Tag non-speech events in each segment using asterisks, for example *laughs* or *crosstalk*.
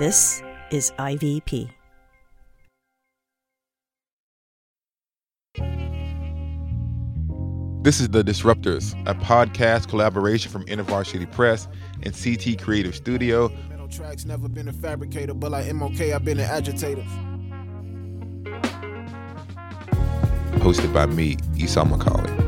This is IVP. This is The Disruptors, a podcast collaboration from InterVarsity Press and CT Creative Studio. Tracks never been a fabricator, but like MLK, I've been an agitator. Hosted by me, Esau McCaulley.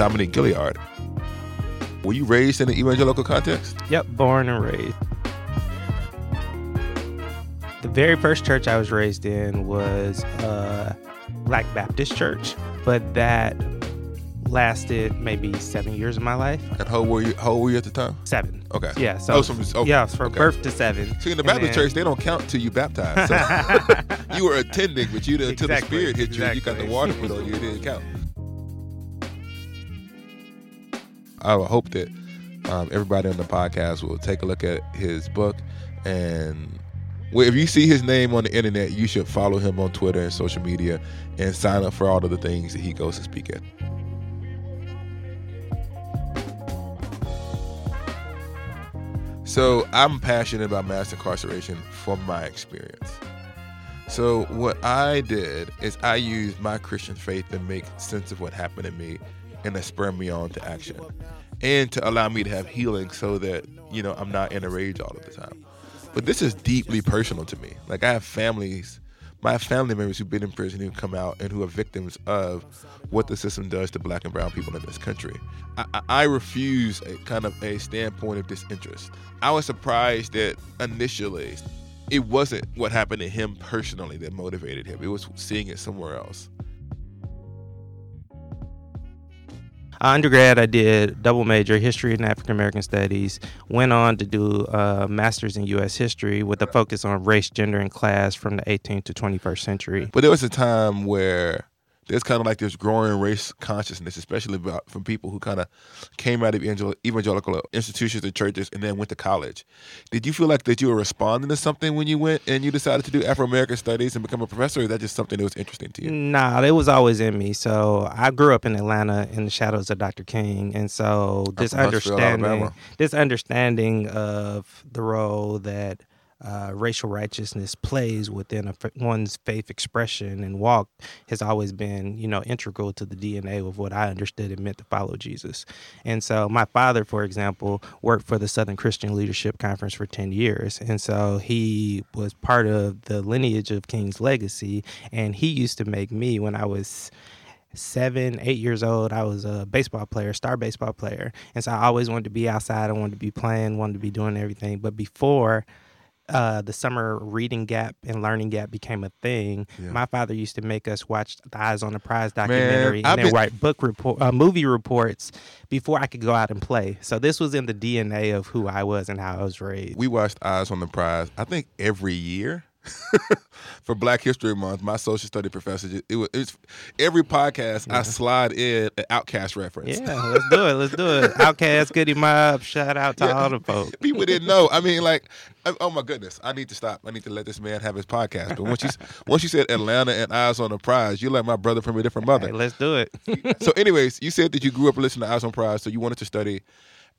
Dominique Gilliard. Were you raised in an evangelical context? Yep, born and raised. The very first church I was raised in was a Black Baptist church, but that lasted maybe seven years of my life. And how old were you? How old were you at the time? Seven. Okay. Yeah. So Oh, from- oh, yeah, from okay. birth to seven. See, in the Baptist then- church, they don't count till you baptized. So *laughs* you were attending, but you didn't until the Spirit hit you. and You got the water put on you. It didn't count. I hope that um, everybody on the podcast will take a look at his book, and if you see his name on the internet, you should follow him on Twitter and social media, and sign up for all of the things that he goes to speak at. So I'm passionate about mass incarceration from my experience. So what I did is I used my Christian faith to make sense of what happened to me and to spur me on to action. And to allow me to have healing so that, you know, I'm not in a rage all of the time. But this is deeply personal to me. Like I have families, my family members who've been in prison who come out and who are victims of what the system does to black and brown people in this country. I- I refuse a kind of a standpoint of disinterest. I was surprised that initially it wasn't what happened to him personally that motivated him. It was seeing it somewhere else. Uh, undergrad, I did double major history and African American studies. Went on to do a master's in U.S. history with a focus on race, gender, and class from the 18th to 21st century. But there was a time where there's kind of like this growing race consciousness, especially about from people who kind of came out of evangelical institutions and churches and then went to college. Did you feel like that you were responding to something when you went and you decided to do Afro American studies and become a professor? Or is that just something that was interesting to you? Nah, it was always in me. So I grew up in Atlanta in the shadows of Dr. King, and so this understanding, this understanding of the role that uh, racial righteousness plays within one's faith expression and walk has always been, you know, integral to the DNA of what I understood it meant to follow Jesus. And so my father, for example, worked for the Southern Christian Leadership Conference for 10 years. And so he was part of the lineage of King's legacy. And he used to make me when I was seven, eight years old, I was a baseball player, star baseball player. And so I always wanted to be outside. I wanted to be playing, wanted to be doing everything. But before uh, the summer reading gap and learning gap became a thing, Yeah. my father used to make us watch the Eyes on the Prize documentary I've and then been- write book report, uh, movie reports before I could go out and play. So this was in the DNA of who I was and how I was raised. We watched Eyes on the Prize, I think every year. *laughs* For Black History Month, my social study professor, it was it's, every podcast I slide in an OutKast reference. Yeah, let's do it. Let's do it. *laughs* OutKast, Goodie Mob, shout out to Yeah. all the folks. People didn't know. I mean, like, *laughs* I- oh my goodness, I need to stop. I need to let this man have his podcast. But once you once you said Atlanta and Eyes on the Prize, you're like my brother from a different mother. Hey, let's do it. so, anyways, you said that you grew up listening to Eyes on Prize, so you wanted to study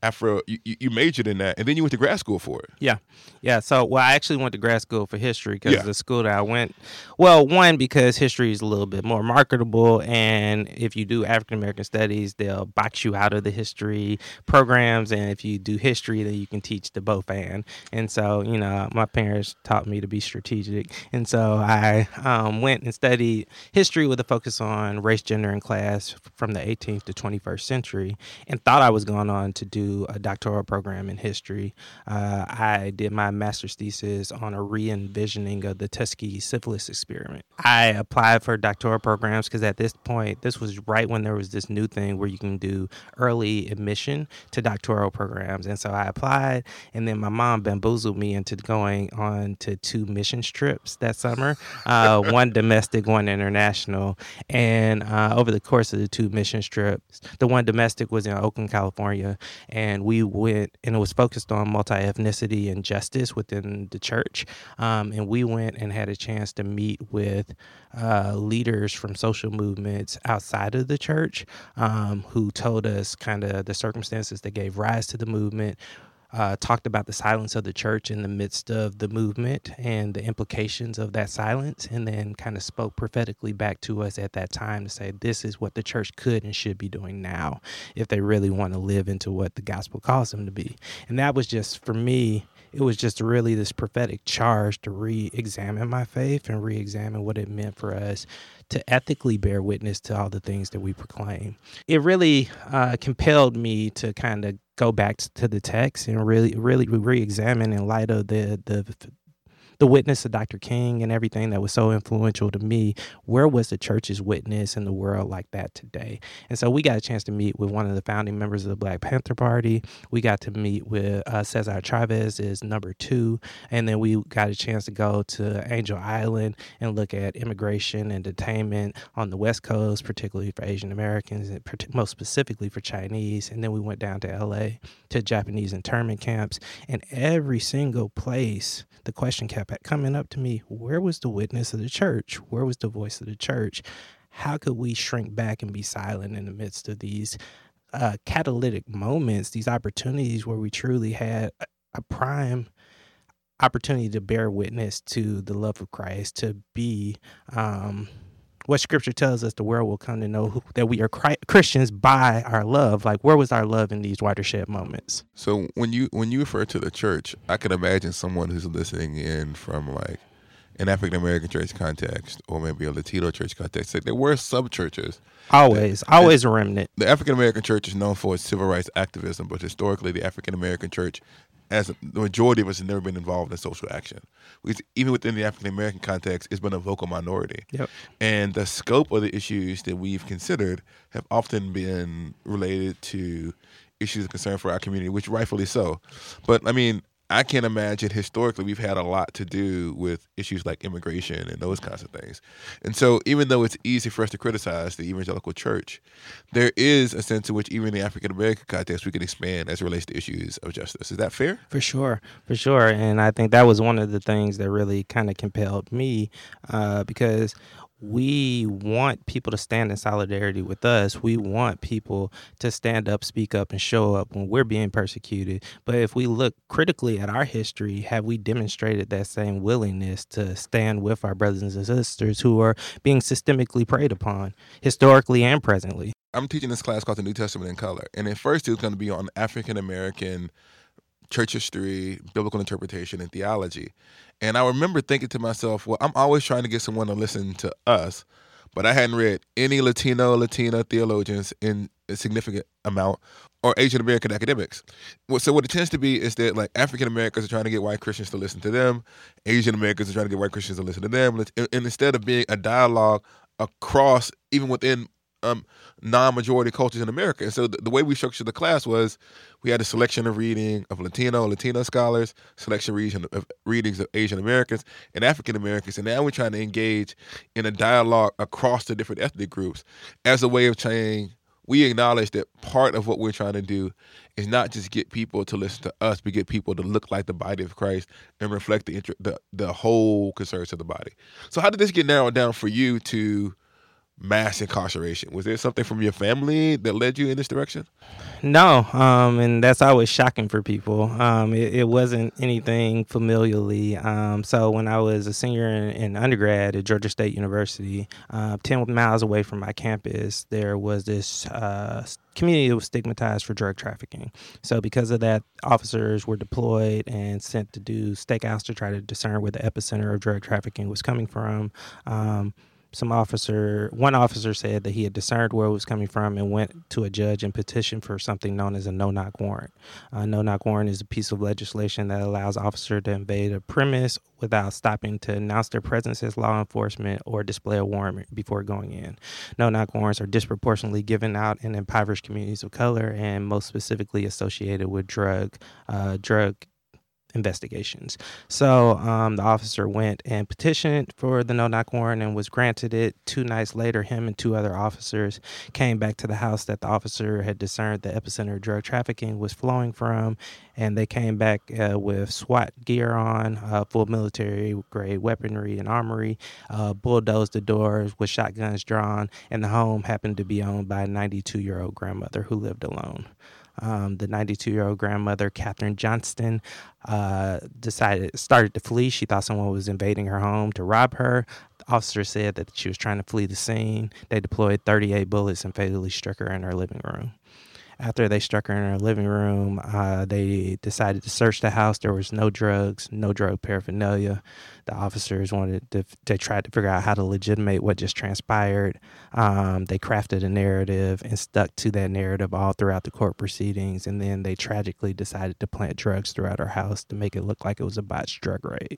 Afro. You, you majored in that, and then you went to grad school for it. Yeah, yeah. So, well, I actually went to grad school for history because Yeah. the school that I went. Well, one because history is a little bit more marketable, and if you do African American studies, they'll box you out of the history programs, and if you do history, then you can teach the both and. And so, you know, my parents taught me to be strategic, and so I um, went and studied history with a focus on race, gender, and class from the 18th to 21st century, and thought I was going on to do a doctoral program in history. Uh, I did my master's thesis on a re envisioning of the Tuskegee syphilis experiment. I applied for doctoral programs because at this point, this was right when there was this new thing where you can do early admission to doctoral programs. And so I applied, and then my mom bamboozled me into going on to two missions trips that summer uh, one *laughs* domestic, one international. And uh, over the course of the two mission trips, the one domestic was in Oakland, California. and we went and it was focused on multi ethnicity and justice within the church. Um, and we went and had a chance to meet with uh, leaders from social movements outside of the church um, who told us kind of the circumstances that gave rise to the movement uh, talked about the silence of the church in the midst of the movement and the implications of that silence, and then kind of spoke prophetically back to us at that time to say, This is what the church could and should be doing now if they really want to live into what the gospel calls them to be. And that was just, for me, it was just really this prophetic charge to re examine my faith and re examine what it meant for us to ethically bear witness to all the things that we proclaim. It really uh, compelled me to kind of go back to the text and really, really re-examine in light of the the the witness of Dr. King and everything that was so influential to me, where was the church's witness in the world like that today? And so we got a chance to meet with one of the founding members of the Black Panther Party. We got to meet with uh, Cesar Chavez is number two, and then we got a chance to go to Angel Island and look at immigration and detainment on the West Coast, particularly for Asian Americans and most specifically for Chinese. And then we went down to LA to Japanese internment camps, and every single place the question kept coming up to me where was the witness of the church? Where was the voice of the church? How could we shrink back and be silent in the midst of these uh, catalytic moments, these opportunities where we truly had a, a prime opportunity to bear witness to the love of Christ, to be um, what scripture tells us the world will come to know who, that we are Christians by our love. Like, where was our love in these watershed moments? So when you when you refer to the church, I can imagine someone who's listening in from like an African American church context or maybe a Latino church context. Like there were sub churches. Always, always a remnant. The African American church is known for its civil rights activism, but historically, the African American church as the majority of us have never been involved in social action. even within the African American context, it's been a vocal minority. Yep. And the scope of the issues that we've considered have often been related to issues of concern for our community, which rightfully so. But I mean, I can't imagine historically we've had a lot to do with issues like immigration and those kinds of things. And so, even though it's easy for us to criticize the evangelical church, there is a sense in which, even in the African American context, we can expand as it relates to issues of justice. Is that fair? For sure, for sure. And I think that was one of the things that really kind of compelled me uh, because we want people to stand in solidarity with us. We want people to stand up, speak up, and show up when we're being persecuted. But if we look critically at our history, have we demonstrated that same willingness to stand with our brothers and sisters who are being systemically preyed upon, historically and presently? I'm teaching this class called the New Testament in Color. And at first, it was going to be on African American church history, biblical interpretation, and theology. And I remember thinking to myself, well, I'm always trying to get someone to listen to us, but I hadn't read any Latino, Latina theologians in a significant amount or Asian American academics. So what it tends to be is that like African Americans are trying to get white Christians to listen to them, Asian Americans are trying to get white Christians to listen to them, and instead of being a dialogue across even within um, non-majority cultures in America. And so the, the, way we structured the class was we had a selection of reading of Latino, Latino scholars, selection reading of readings of Asian Americans and African Americans, and now we're trying to engage in a dialogue across the different ethnic groups as a way of saying we acknowledge that part of what we're trying to do is not just get people to listen to us, but get people to look like the body of Christ and reflect the the, the whole concerns of the body. So how did this get narrowed down for you to mass incarceration. Was there something from your family that led you in this direction? No, um, and that's always shocking for people. Um, it, it, wasn't anything familially. Um, so when I was a senior in, in undergrad at Georgia State University, uh, ten miles away from my campus, there was this. Uh, community that was stigmatized for drug trafficking. So, because of that, officers were deployed and sent to do stakeouts to try to discern where the epicenter of drug trafficking was coming from. Um, some officer, one officer said that he had discerned where it was coming from and went to a judge and petitioned for something known as a no-knock warrant. A no-knock warrant is a piece of legislation that allows officer to invade a premise without stopping to announce their presence as law enforcement or display a warrant before going in. No-knock warrants are disproportionately given out in impoverished communities of color and most specifically associated with drug, uh, drug investigations. So um, the officer went and petitioned for the no knock warrant and was granted it. Two nights later, him and two other officers came back to the house that the officer had discerned the epicenter of drug trafficking was flowing from, and they came back uh, with SWAT gear on, uh, full military grade weaponry and armory, uh, bulldozed the doors with shotguns drawn, and the home happened to be owned by a 92 year old grandmother who lived alone. Um, the 92 year old grandmother, Kathryn Johnston, uh, decided started to flee. She thought someone was invading her home to rob her. The officer said that she was trying to flee the scene. They deployed 38 bullets and fatally struck her in her living room. After they struck her in her living room, uh, they decided to search the house. There was no drugs, no drug paraphernalia. The officers wanted to, they tried to figure out how to legitimate what just transpired. Um, they crafted a narrative and stuck to that narrative all throughout the court proceedings. And then they tragically decided to plant drugs throughout her house to make it look like it was a botched drug raid.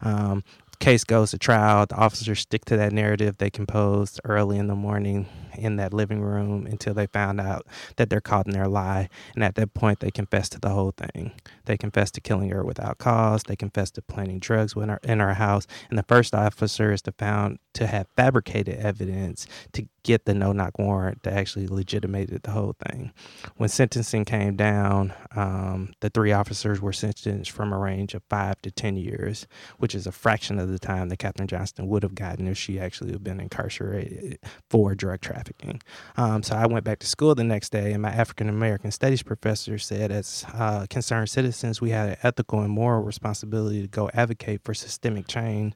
Um, case goes to trial. The officers stick to that narrative they composed early in the morning in that living room until they found out that they're caught in their lie. And at that point, they confess to the whole thing. They confess to killing her without cause. They confess to planting drugs in our, in our house. And the first officer is to found to have fabricated evidence to get the no knock warrant that actually legitimated the whole thing. When sentencing came down, um, the three officers were sentenced from a range of five to 10 years, which is a fraction of the time that Kathryn Johnston would have gotten if she actually had been incarcerated for drug trafficking. Um, so I went back to school the next day, and my African American studies professor said, as uh, concerned citizens, we had an ethical and moral responsibility to go advocate for systemic change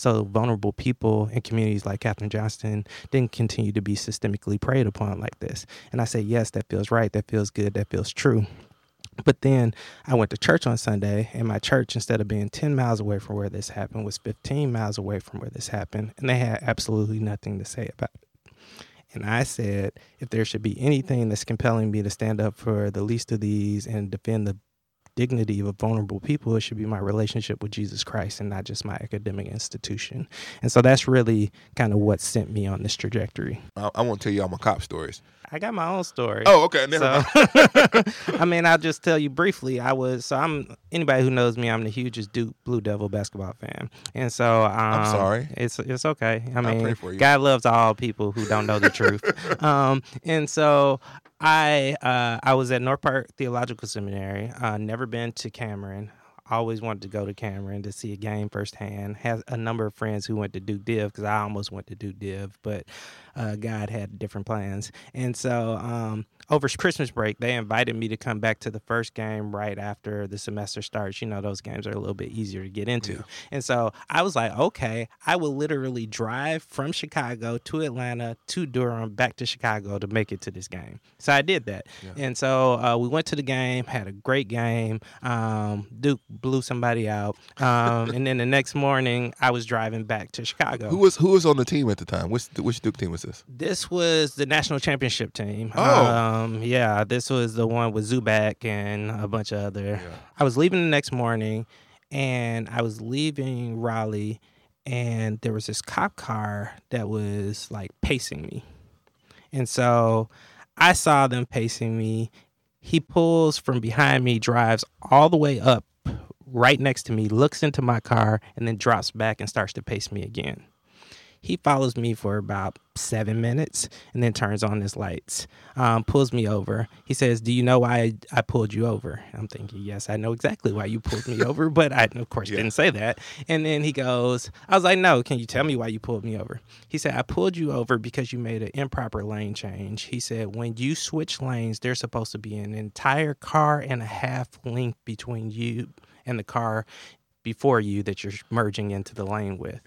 so vulnerable people in communities like Kathryn Johnston didn't continue to be systemically preyed upon like this. And I said, yes, that feels right. That feels good. That feels true. But then I went to church on Sunday, and my church, instead of being 10 miles away from where this happened, was 15 miles away from where this happened. And they had absolutely nothing to say about it. And I said, if there should be anything that's compelling me to stand up for the least of these and defend the dignity of vulnerable people, it should be my relationship with Jesus Christ and not just my academic institution. And so that's really kind of what sent me on this trajectory. I, I won't tell you all my cop stories. I got my own story. Oh, okay. Never so, *laughs* I mean, I'll just tell you briefly. I was so I'm anybody who knows me. I'm the hugest Duke Blue Devil basketball fan, and so um, I'm sorry. It's it's okay. I mean, pray for you. God loves all people who don't know the *laughs* truth. Um, and so I uh, I was at North Park Theological Seminary. Uh, never been to Cameron. Always wanted to go to Cameron to see a game firsthand. Has a number of friends who went to Duke Div because I almost went to Duke Div, but uh, God had different plans. And so um, over Christmas break, they invited me to come back to the first game right after the semester starts. You know, those games are a little bit easier to get into. Yeah. And so I was like, okay, I will literally drive from Chicago to Atlanta to Durham back to Chicago to make it to this game. So I did that. Yeah. And so uh, we went to the game, had a great game. Um, Duke blew somebody out. Um, and then the next morning, I was driving back to Chicago. Who was who was on the team at the time? Which which Duke team was this? This was the national championship team. Oh. Um, Um, yeah, this was the one with Zoubek and a bunch of other. Yeah. I was leaving the next morning and I was leaving Raleigh and there was this cop car that was like pacing me. And so I saw them pacing me. He pulls from behind me, drives all the way up right next to me, looks into my car, and then drops back and starts to pace me again. He follows me for about seven minutes and then turns on his lights, um, pulls me over. He says, Do you know why I, I pulled you over? I'm thinking, Yes, I know exactly why you pulled me over, *laughs* but I, of course, Yeah. didn't say that. And then he goes, I was like, No, can you tell me why you pulled me over? He said, I pulled you over because you made an improper lane change. He said, When you switch lanes, there's supposed to be an entire car and a half length between you and the car before you that you're merging into the lane with.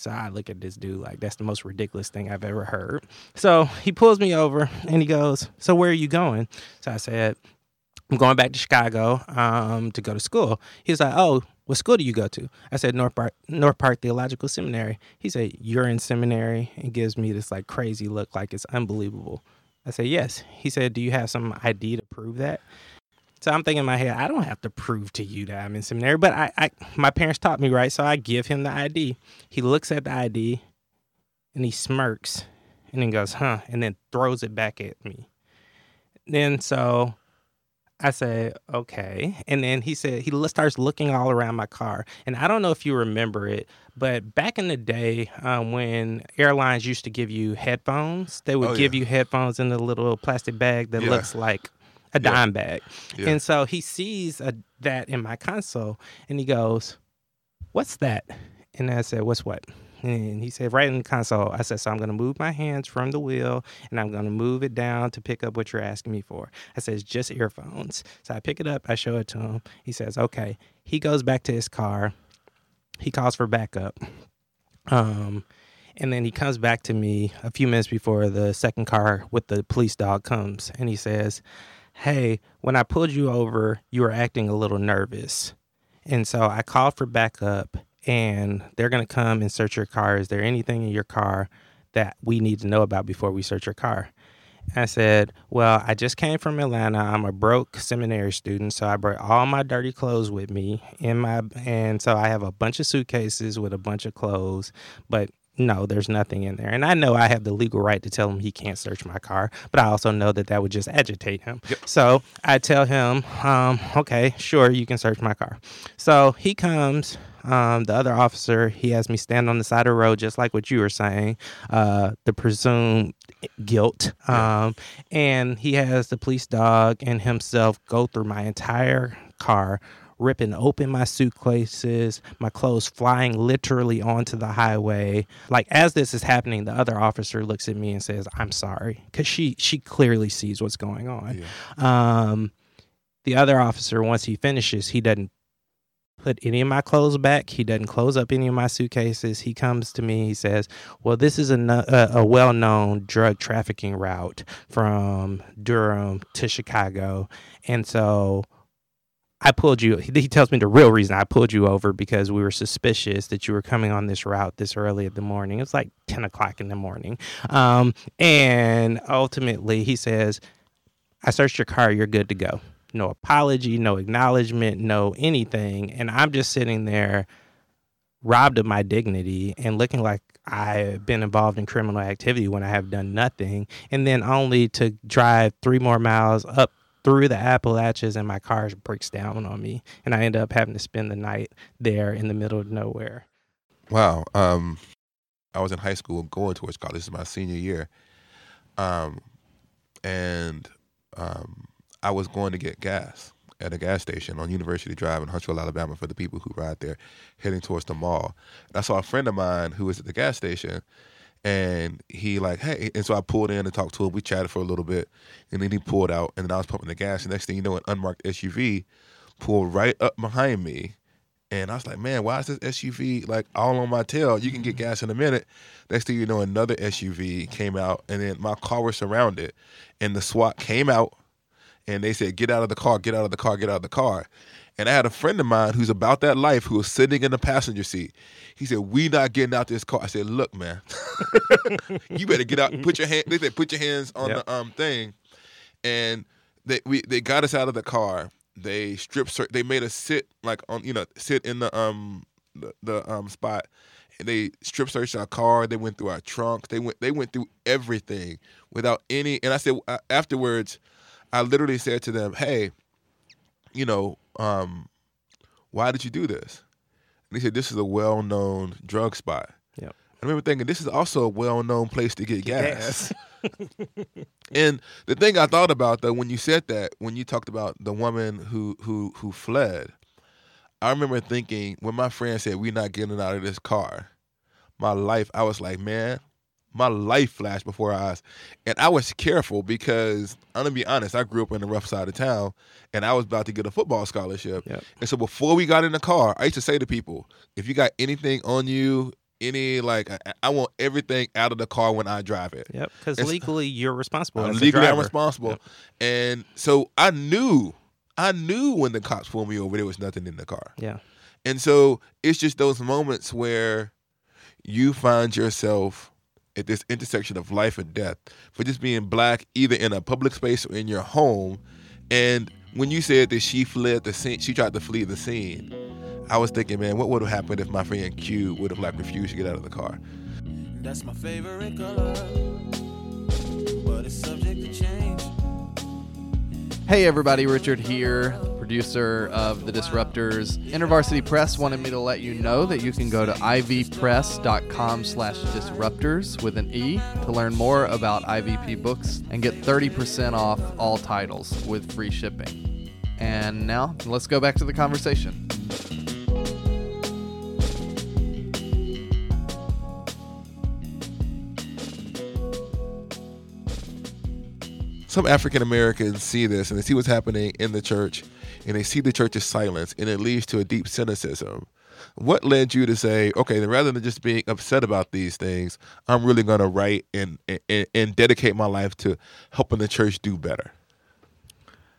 So I look at this dude like that's the most ridiculous thing I've ever heard. So he pulls me over and he goes, "So where are you going?" So I said, "I'm going back to Chicago um, to go to school." He's like, "Oh, what school do you go to?" I said, "North Park, North Park Theological Seminary." He said, "You're in seminary," and gives me this like crazy look, like it's unbelievable. I said, "Yes." He said, "Do you have some ID to prove that?" So I'm thinking in my head, I don't have to prove to you that I'm in seminary, but I, I my parents taught me right, so I give him the ID. He looks at the ID and he smirks and then goes, huh, and then throws it back at me. Then so I said, okay. And then he said, he starts looking all around my car. And I don't know if you remember it, but back in the day um, when airlines used to give you headphones, they would Oh, give yeah. you headphones in a little plastic bag that Yeah. looks like a Yeah. dime bag. Yeah. And so he sees a, that in my console and he goes, What's that? And I said, What's what? And he said, Right in the console. I said, So I'm going to move my hands from the wheel and I'm going to move it down to pick up what you're asking me for. I said, It's just earphones. So I pick it up, I show it to him. He says, Okay. He goes back to his car. He calls for backup. Um, and then he comes back to me a few minutes before the second car with the police dog comes and he says, Hey, when I pulled you over, you were acting a little nervous. And so I called for backup and they're going to come and search your car. Is there anything in your car that we need to know about before we search your car? I said, Well, I just came from Atlanta. I'm a broke seminary student, so I brought all my dirty clothes with me in my and so I have a bunch of suitcases with a bunch of clothes, but no, there's nothing in there. And I know I have the legal right to tell him he can't search my car, but I also know that that would just agitate him. So I tell him, um, okay, sure, you can search my car. So he comes, um, the other officer, he has me stand on the side of the road, just like what you were saying, uh, the presumed guilt. Um, and he has the police dog and himself go through my entire car, ripping open my suitcases, my clothes flying literally onto the highway. Like as this is happening, the other officer looks at me and says, "I'm sorry," because she she clearly sees what's going on. Um, the other officer, once he finishes, he doesn't put any of my clothes back. He doesn't close up any of my suitcases. He comes to me. He says, "Well, this is a a, a well-known drug trafficking route from Durham to Chicago, and so." I pulled you. He tells me the real reason I pulled you over because we were suspicious that you were coming on this route this early in the morning. It was like ten o'clock in the morning, um, and ultimately he says, "I searched your car. You're good to go. No apology, no acknowledgement, no anything." And I'm just sitting there, robbed of my dignity and looking like I've been involved in criminal activity when I have done nothing, and then only to drive three more miles up through the Appalachians and my car breaks down on me and I end up having to spend the night there in the middle of nowhere. Wow. Um, I was in high school going towards college. This is my senior year. Um, and um, I was going to get gas at a gas station on University Drive in Huntsville, Alabama, for the people who ride there, heading towards the mall. And I saw a friend of mine who was at the gas station, and he like, hey, and so I pulled in and talked to him. We chatted for a little bit, and then he pulled out, and then I was pumping the gas. And next thing you know, an unmarked SUV pulled right up behind me. And I was like, man, why is this SUV like all on my tail? You can get mm-hmm. gas in a minute. Next thing you know, another SUV came out, and then my car was surrounded. And the SWAT came out, and they said, get out of the car, get out of the car, get out of the car. And I had a friend of mine who's about that life who was sitting in the passenger seat. He said, "We not getting out this car." I said, "Look, man, *laughs* you better get out. Put your hand." They said, "Put your hands on Yep. the um thing," and they we they got us out of the car. They strip search. They made us sit like on you know sit in the um the, the um spot. And they strip searched our car. They went through our trunk. They went they went through everything without any. And I said afterwards, I literally said to them, "Hey, you know, um, why did you do this?" And they said, "This is a well-known drug spot." Yep. I remember thinking, "This is also a well-known place to get gas." *laughs* *laughs* and the thing I thought about though, when you said that, when you talked about the woman who who who fled, I remember thinking when my friend said, "We're not getting out of this car," my life, I was like, "Man." My life flashed before our eyes, and I was careful because I'm gonna be honest. I grew up in the rough side of town, and I was about to get a football scholarship. Yep. And so before we got in the car, I used to say to people, if you got anything on you, any like, I, I want everything out of the car when I drive it. Yep, because legally you're responsible. I'm legally I'm responsible. Yep. And so I knew, I knew when the cops pulled me over, there was nothing in the car. Yeah, And so it's just those moments where you find yourself at this intersection of life and death for just being black, either in a public space or in your home. And when you said that she fled the scene, she tried to flee the scene. I was thinking, man, what would have happened if my friend Q would have like refused to get out of the car? That's my favorite color, but it's subject to change. Hey everybody, Richard here, producer of The Disruptors. InterVarsity Press wanted me to let you know that you can go to ivpress.com slash disruptors with an E to learn more about IVP books and get 30% off all titles with free shipping. And now, let's go back to the conversation. some African Americans see this and they see what's happening in the church and they see the church's silence and it leads to a deep cynicism. What led you to say, okay, then rather than just being upset about these things, I'm really going to write and, and, and dedicate my life to helping the church do better?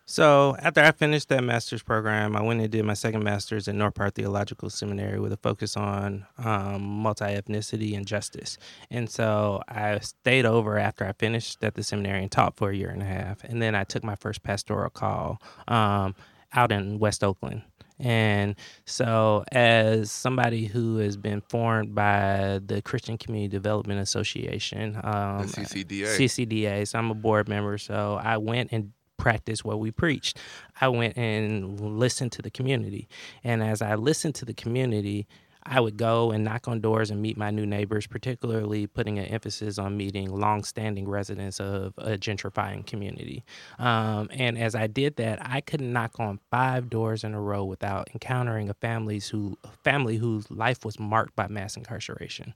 So after I finished that master's program, I went and did my second master's at North Park Theological Seminary with a focus on um, multi ethnicity and justice. And so I stayed over after I finished at the seminary and taught for a year and a half. And then I took my first pastoral call um, out in West Oakland. And so, as somebody who has been formed by the Christian Community Development Association, um, the CCDA. CCDA, so I'm a board member. So I went and practiced what we preached. I went and listened to the community. And as I listened to the community, I would go and knock on doors and meet my new neighbors, particularly putting an emphasis on meeting longstanding residents of a gentrifying community. Um, and as I did that, I couldn't knock on five doors in a row without encountering a families who a family whose life was marked by mass incarceration.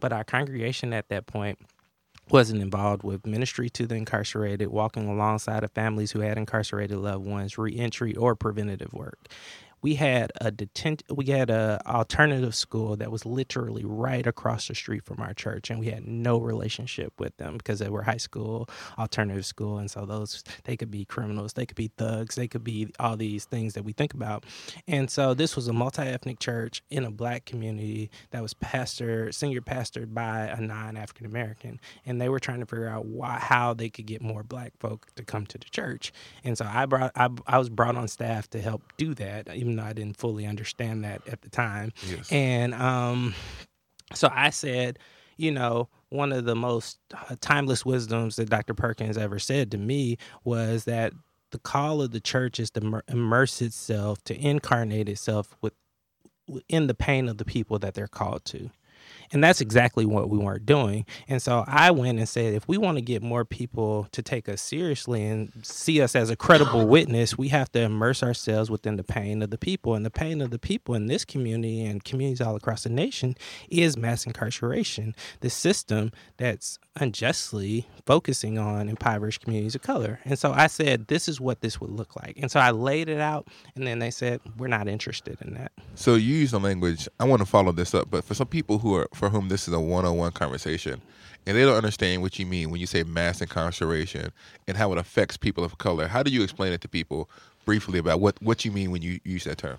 But our congregation at that point wasn't involved with ministry to the incarcerated, walking alongside of families who had incarcerated loved ones, reentry, or preventative work we had a detent we had a alternative school that was literally right across the street from our church and we had no relationship with them because they were high school alternative school and so those they could be criminals they could be thugs they could be all these things that we think about. And so this was a multi-ethnic church in a black community that was pastor senior pastored by a non-african american and they were trying to figure out why how they could get more black folk to come to the church. And so i brought i, I was brought on staff to help do that even though I didn't fully understand that at the time. Yes. And um, so I said, you know, one of the most uh, timeless wisdoms that Dr. Perkins ever said to me was that the call of the church is to immerse itself, to incarnate itself with in the pain of the people that they're called to. And that's exactly what we weren't doing. And so I went and said, if we want to get more people to take us seriously and see us as a credible witness, we have to immerse ourselves within the pain of the people. And the pain of the people in this community and communities all across the nation is mass incarceration, the system that's unjustly focusing on impoverished communities of color. And so I said, this is what this would look like. And so I laid it out, and then they said, we're not interested in that. So you use the language, I want to follow this up, but for some people who are for whom this is a one-on-one conversation and they don't understand what you mean when you say mass incarceration and how it affects people of color. How do you explain it to people briefly about what, what you mean when you use that term?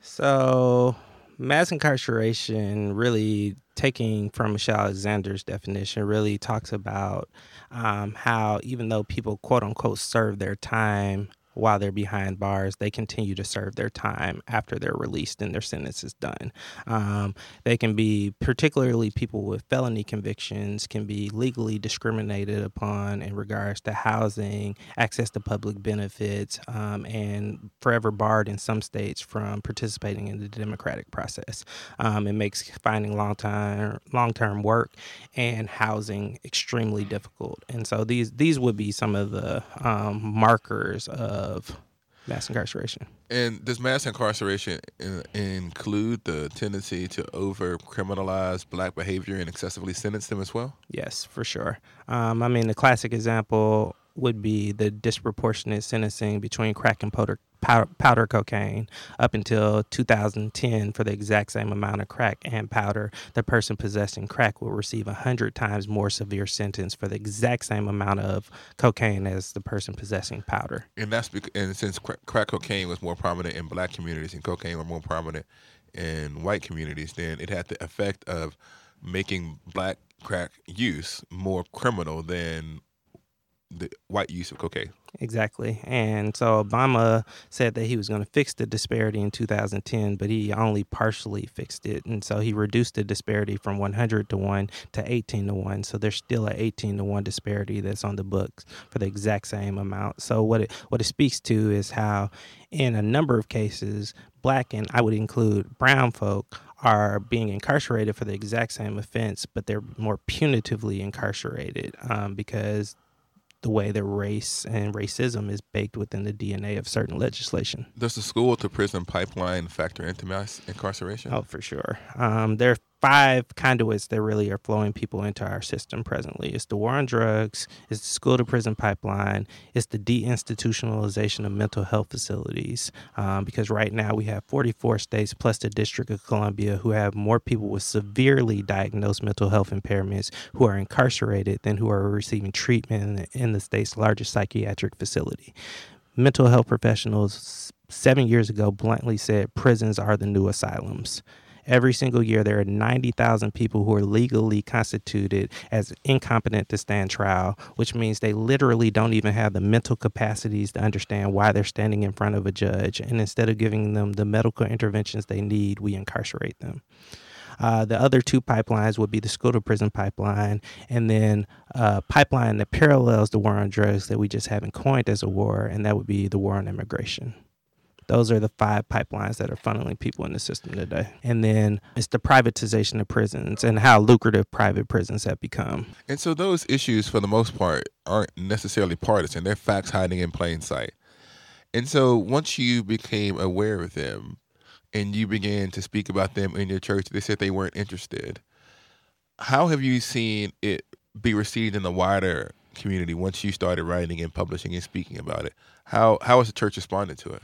So mass incarceration really taking from michelle alexander's definition really talks about um, how even though people quote unquote serve their time while they're behind bars, they continue to serve their time after they're released and their sentence is done. Um, they can be, particularly people with felony convictions, can be legally discriminated upon in regards to housing, access to public benefits, um, and forever barred in some states from participating in the democratic process. Um, it makes finding long time long term work and housing extremely difficult. And so these these would be some of the um, markers of of mass incarceration. And does mass incarceration in, include the tendency to over criminalize black behavior and excessively sentence them as well? Yes, for sure. Um, I mean, the classic example would be the disproportionate sentencing between crack and powder, powder, cocaine up until 2010 for the exact same amount of crack and powder the person possessing crack will receive a hundred times more severe sentence for the exact same amount of cocaine as the person possessing powder. And that's because and since crack, crack cocaine was more prominent in black communities and cocaine were more prominent in white communities then it had the effect of making black crack use more criminal than the white use of cocaine. Exactly. And so Obama said that he was going to fix the disparity in 2010, but he only partially fixed it. And so he reduced the disparity from 100 to 1 to 18 to 1. So there's still an 18 to 1 disparity that's on the books for the exact same amount. So what it what it speaks to is how in a number of cases black and I would include brown folk are being incarcerated for the exact same offense, but they're more punitively incarcerated um, because the way that race and racism is baked within the DNA of certain legislation. Does the school to prison pipeline factor into mass incarceration? Oh, for sure. Um, there five conduits that really are flowing people into our system presently. It's the war on drugs, it's the school to prison pipeline, it's the deinstitutionalization of mental health facilities. Um, because right now we have 44 states plus the District of Columbia who have more people with severely diagnosed mental health impairments who are incarcerated than who are receiving treatment in the state's largest psychiatric facility. Mental health professionals seven years ago bluntly said prisons are the new asylums. Every single year, there are 90,000 people who are legally constituted as incompetent to stand trial, which means they literally don't even have the mental capacities to understand why they're standing in front of a judge. And instead of giving them the medical interventions they need, we incarcerate them. Uh, the other two pipelines would be the school to prison pipeline and then a pipeline that parallels the war on drugs that we just haven't coined as a war, and that would be the war on immigration. Those are the five pipelines that are funneling people in the system today. And then it's the privatization of prisons and how lucrative private prisons have become. And so those issues, for the most part, aren't necessarily partisan. They're facts hiding in plain sight. And so once you became aware of them and you began to speak about them in your church, they said they weren't interested. How have you seen it be received in the wider community once you started writing and publishing and speaking about it? How how has the church responded to it?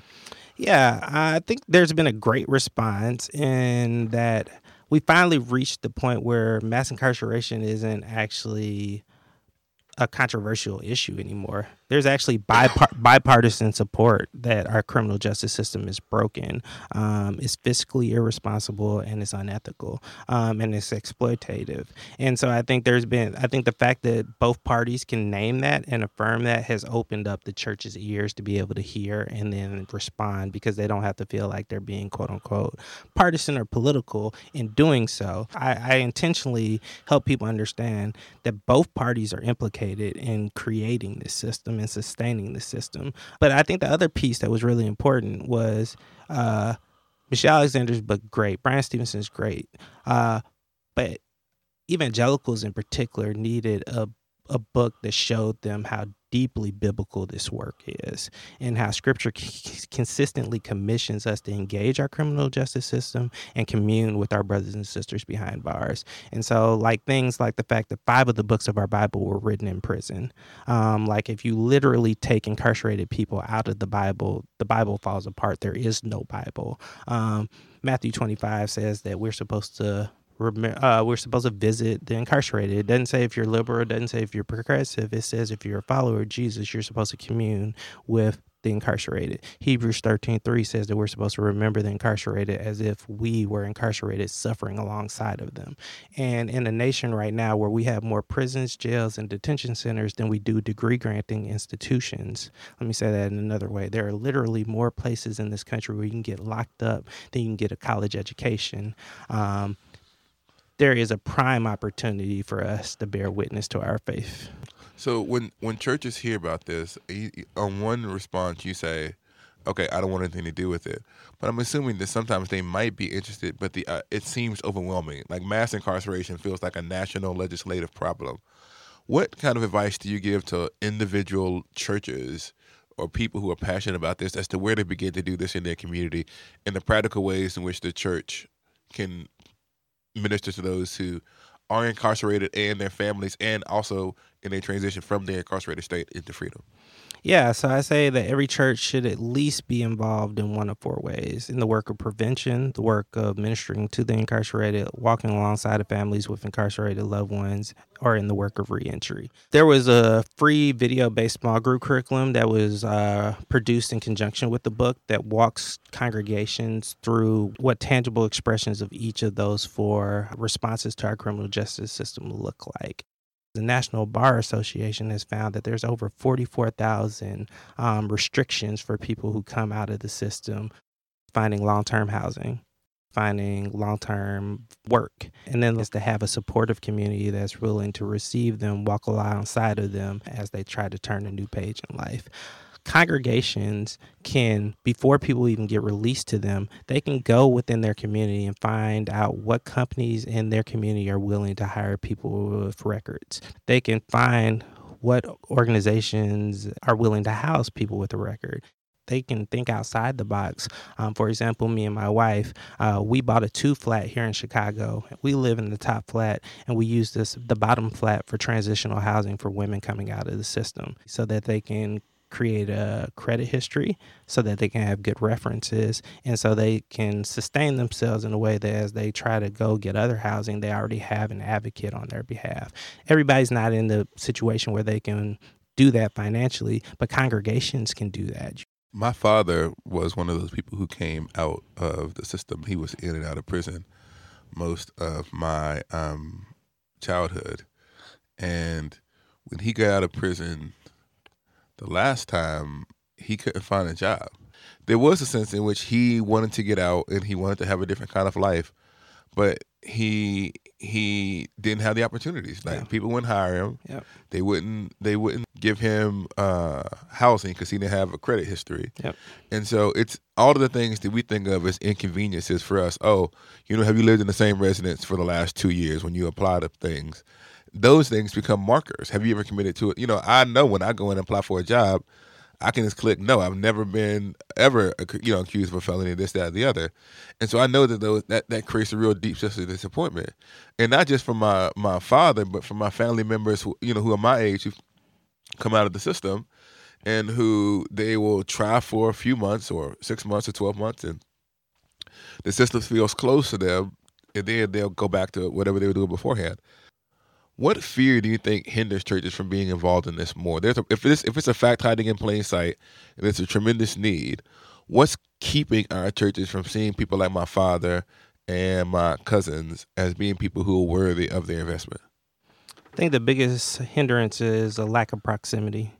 Yeah, I think there's been a great response in that we finally reached the point where mass incarceration isn't actually a controversial issue anymore. There's actually bipart- bipartisan support that our criminal justice system is broken, um, it's fiscally irresponsible, and it's unethical, um, and it's exploitative. And so I think there's been, I think the fact that both parties can name that and affirm that has opened up the church's ears to be able to hear and then respond because they don't have to feel like they're being quote unquote partisan or political in doing so. I, I intentionally help people understand that both parties are implicated in creating this system and sustaining the system. But I think the other piece that was really important was uh, Michelle Alexander's book, great. Bryan Stevenson's great. Uh, but evangelicals in particular needed a, a book that showed them how deeply biblical this work is and how scripture c- consistently commissions us to engage our criminal justice system and commune with our brothers and sisters behind bars. And so, like things like the fact that five of the books of our Bible were written in prison. Um, like, if you literally take incarcerated people out of the Bible, the Bible falls apart. There is no Bible. Um, Matthew 25 says that we're supposed to uh, we're supposed to visit the incarcerated. It doesn't say if you're liberal, it doesn't say if you're progressive. It says if you're a follower of Jesus, you're supposed to commune with the incarcerated. Hebrews 13 3 says that we're supposed to remember the incarcerated as if we were incarcerated, suffering alongside of them. And in a nation right now where we have more prisons, jails, and detention centers than we do degree granting institutions, let me say that in another way. There are literally more places in this country where you can get locked up than you can get a college education. Um, there is a prime opportunity for us to bear witness to our faith. So when when churches hear about this, on one response you say, "Okay, I don't want anything to do with it," but I'm assuming that sometimes they might be interested, but the uh, it seems overwhelming. Like mass incarceration feels like a national legislative problem. What kind of advice do you give to individual churches? or people who are passionate about this as to where to begin to do this in their community and the practical ways in which the church can minister to those who are incarcerated and their families, and also in a transition from their incarcerated state into freedom. Yeah, so I say that every church should at least be involved in one of four ways in the work of prevention, the work of ministering to the incarcerated, walking alongside of families with incarcerated loved ones, or in the work of reentry. There was a free video based small group curriculum that was uh, produced in conjunction with the book that walks congregations through what tangible expressions of each of those four responses to our criminal justice system look like. The National Bar Association has found that there's over 44,000 um, restrictions for people who come out of the system finding long term housing, finding long term work. And then is to have a supportive community that's willing to receive them, walk alongside of them as they try to turn a new page in life congregations can before people even get released to them they can go within their community and find out what companies in their community are willing to hire people with records they can find what organizations are willing to house people with a record they can think outside the box. Um, for example, me and my wife, uh, we bought a two flat here in Chicago. We live in the top flat, and we use this the bottom flat for transitional housing for women coming out of the system, so that they can create a credit history so that they can have good references and so they can sustain themselves in a way that as they try to go get other housing, they already have an advocate on their behalf. Everybody's not in the situation where they can do that financially, but congregations can do that. My father was one of those people who came out of the system. He was in and out of prison most of my um, childhood. And when he got out of prison, the last time he couldn't find a job. There was a sense in which he wanted to get out and he wanted to have a different kind of life, but he he didn't have the opportunities. Like Yeah. people wouldn't hire him. Yep. They wouldn't they wouldn't give him uh, housing because he didn't have a credit history. Yep. And so it's all of the things that we think of as inconveniences for us. Oh, you know, have you lived in the same residence for the last two years when you apply to things? Those things become markers. Have you ever committed to it? You know, I know when I go in and apply for a job, I can just click no. I've never been ever you know accused of a felony, this, that, or the other, and so I know that those that that creates a real deep sense of disappointment, and not just from my my father, but from my family members who you know who are my age who've come out of the system, and who they will try for a few months or six months or twelve months, and the system feels close to them, and then they'll go back to whatever they were doing beforehand. What fear do you think hinders churches from being involved in this more? There's a, if this if it's a fact hiding in plain sight and it's a tremendous need, what's keeping our churches from seeing people like my father and my cousins as being people who are worthy of their investment? I think the biggest hindrance is a lack of proximity.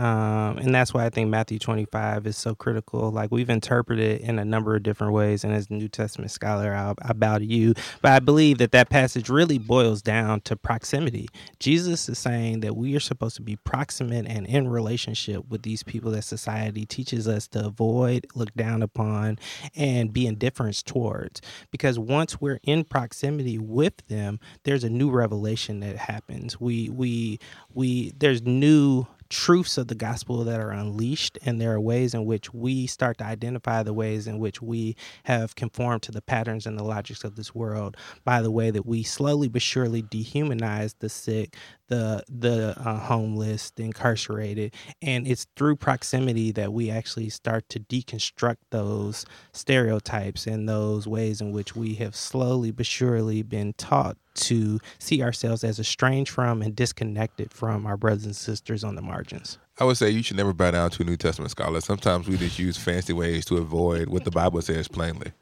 Um, and that's why I think Matthew 25 is so critical. Like we've interpreted it in a number of different ways. And as a New Testament scholar, I, I bow to you. But I believe that that passage really boils down to proximity. Jesus is saying that we are supposed to be proximate and in relationship with these people that society teaches us to avoid, look down upon, and be indifferent towards. Because once we're in proximity with them, there's a new revelation that happens. We we we there's new truths of the gospel that are unleashed and there are ways in which we start to identify the ways in which we have conformed to the patterns and the logics of this world by the way that we slowly but surely dehumanize the sick the the uh, homeless the incarcerated. And it's through proximity that we actually start to deconstruct those stereotypes and those ways in which we have slowly but surely been taught to see ourselves as estranged from and disconnected from our brothers and sisters on the margins. I would say you should never bow down to a New Testament scholar. Sometimes we just use fancy ways to avoid what the Bible says plainly.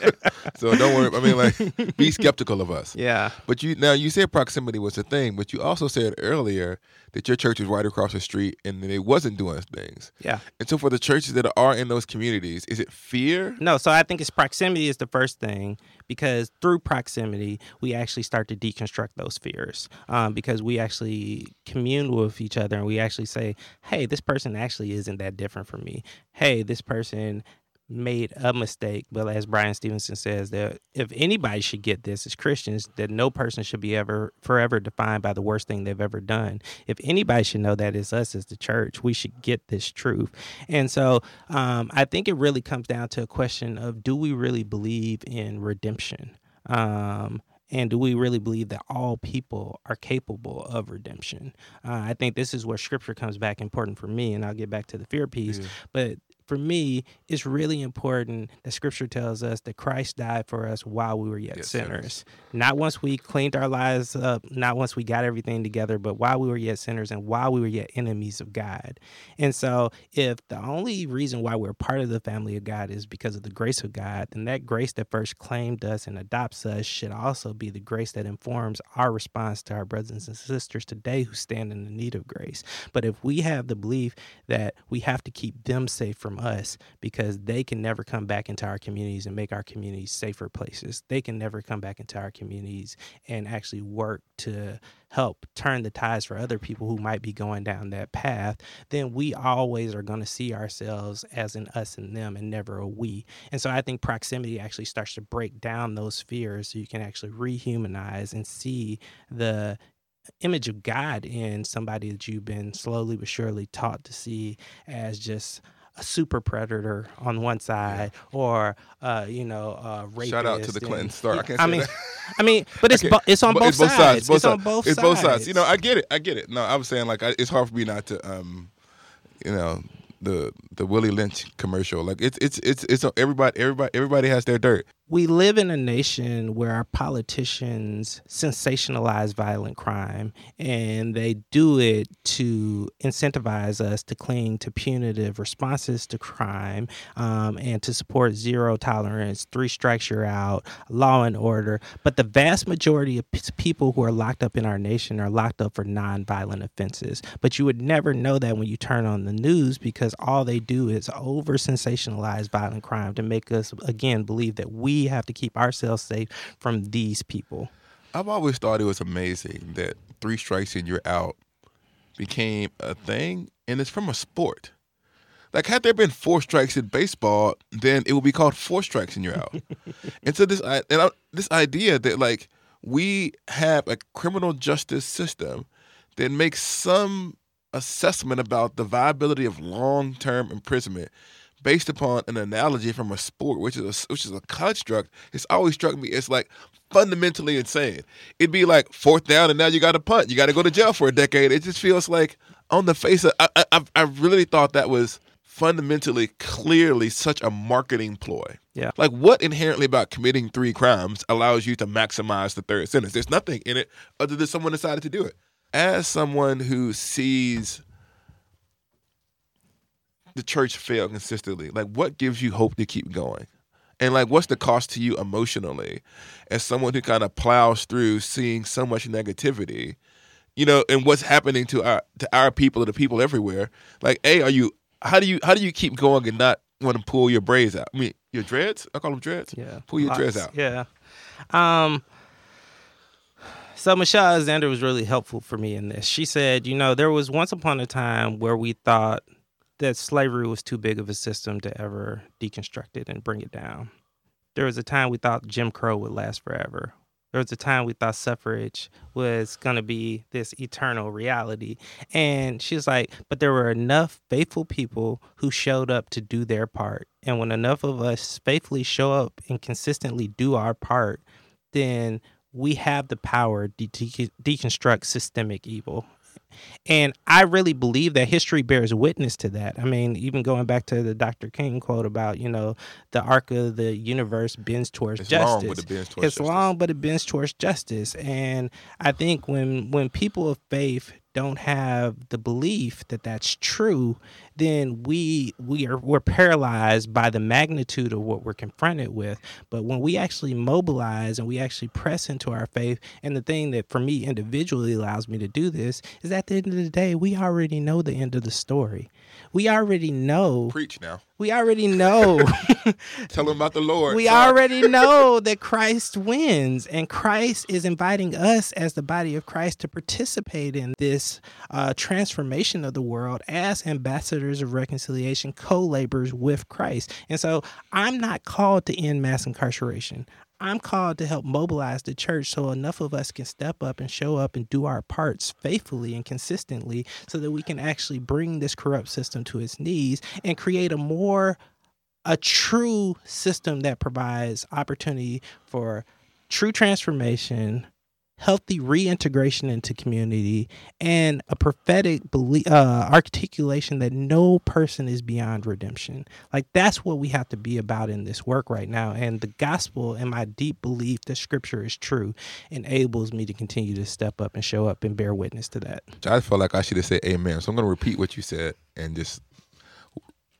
*laughs* so don't worry. I mean, like, be skeptical of us. Yeah. But you now you said proximity was a thing, but you also said earlier that your church was right across the street and that it wasn't doing things. Yeah. And so for the churches that are in those communities, is it fear? No, so I think it's proximity is the first thing because through proximity we actually start to deconstruct those fears um, because we actually commune with each other and we actually say, "Hey, this person actually isn't that different from me. Hey, this person." Made a mistake but as bryan stevenson says that if anybody should get this as christians that no person should be ever forever defined by the worst thing they've ever done if anybody should know that it's us as the church we should get this truth and so um, i think it really comes down to a question of do we really believe in redemption um, and do we really believe that all people are capable of redemption? Uh, I think this is where scripture comes back important for me, and I'll get back to the fear piece. But for me, it's really important that Scripture tells us that Christ died for us while we were yet Yet sinners. sinners. Not once we cleaned our lives up, not once we got everything together, but while we were yet sinners and while we were yet enemies of God. And so, if the only reason why we're part of the family of God is because of the grace of God, then that grace that first claimed us and adopts us should also be the grace that informs our response to our brothers and sisters today who stand in the need of grace. But if we have the belief that we have to keep them safe from us because they can never come back into our communities and make our communities safer places, they can never come back into our communities and actually work to help turn the tides for other people who might be going down that path, then we always are going to see ourselves as an us and them and never a we. And so I think proximity actually starts to break down those fears so you can actually rehumanize and see the image of God in somebody that you've been slowly but surely taught to see as just a super predator on one side or uh, you know uh rapist Shout out to the Clinton star. I can't I say mean that. I mean but it's bo- it's on but both, it's both sides. sides. Both it's on sides. both it's sides. both sides. You know, I get it. I get it. No, I was saying like I, it's hard for me not to, um, you know, the the Willie Lynch commercial. Like it's it's it's it's everybody everybody everybody has their dirt. We live in a nation where our politicians sensationalize violent crime and they do it to incentivize us to cling to punitive responses to crime um, and to support zero tolerance, three strikes you're out, law and order. But the vast majority of people who are locked up in our nation are locked up for nonviolent offenses. But you would never know that when you turn on the news because all they do is over sensationalize violent crime to make us, again, believe that we have to keep ourselves safe from these people. I've always thought it was amazing that three strikes and you're out became a thing, and it's from a sport. Like, had there been four strikes in baseball, then it would be called four strikes and you're out. *laughs* and so this, and I, this idea that like we have a criminal justice system that makes some assessment about the viability of long-term imprisonment based upon an analogy from a sport, which is a, which is a construct, it's always struck me as like fundamentally insane. It'd be like fourth down, and now you got to punt. You got to go to jail for a decade. It just feels like on the face of I, I, I really thought that was fundamentally, clearly such a marketing ploy. Yeah. Like what inherently about committing three crimes allows you to maximize the third sentence? There's nothing in it other than someone decided to do it. As someone who sees the church fail consistently, like what gives you hope to keep going? And like what's the cost to you emotionally as someone who kind of plows through seeing so much negativity, you know, and what's happening to our to our people and the people everywhere? Like, A, are you how do you how do you keep going and not want to pull your braids out? I mean, your dreads? I call them dreads. Yeah. Pull your dreads out. Yeah. Um so Michelle Alexander was really helpful for me in this. She said, you know, there was once upon a time where we thought that slavery was too big of a system to ever deconstruct it and bring it down. There was a time we thought Jim Crow would last forever. There was a time we thought suffrage was going to be this eternal reality. And she was like, but there were enough faithful people who showed up to do their part. And when enough of us faithfully show up and consistently do our part, then we have the power to de- deconstruct systemic evil. And I really believe that history bears witness to that. I mean, even going back to the Dr. King quote about, you know, the arc of the universe bends towards It's justice. long, but it bends towards it's justice. long, but it bends towards justice. And I think when when people of faith don't have the belief that that's true, then we we are we're paralyzed by the magnitude of what we're confronted with. But when we actually mobilize and we actually press into our faith, and the thing that for me individually allows me to do this is at the end of the day, we already know the end of the story. We already know. Preach now. We already know. *laughs* Tell them about the Lord. we Sorry. already know that Christ wins, and Christ is inviting us as the body of Christ to participate in this uh, transformation of the world as ambassadors of reconciliation, co laborers with Christ. And so I'm not called to end mass incarceration. I'm called to help mobilize the church so enough of us can step up and show up and do our parts faithfully and consistently so that we can actually bring this corrupt system to its knees and create a more a true system that provides opportunity for true transformation, healthy reintegration into community, and a prophetic belief, uh, articulation that no person is beyond redemption. Like that's what we have to be about in this work right now. And the gospel and my deep belief that scripture is true enables me to continue to step up and show up and bear witness to that. I felt like I should have said amen. So I'm going to repeat what you said and just,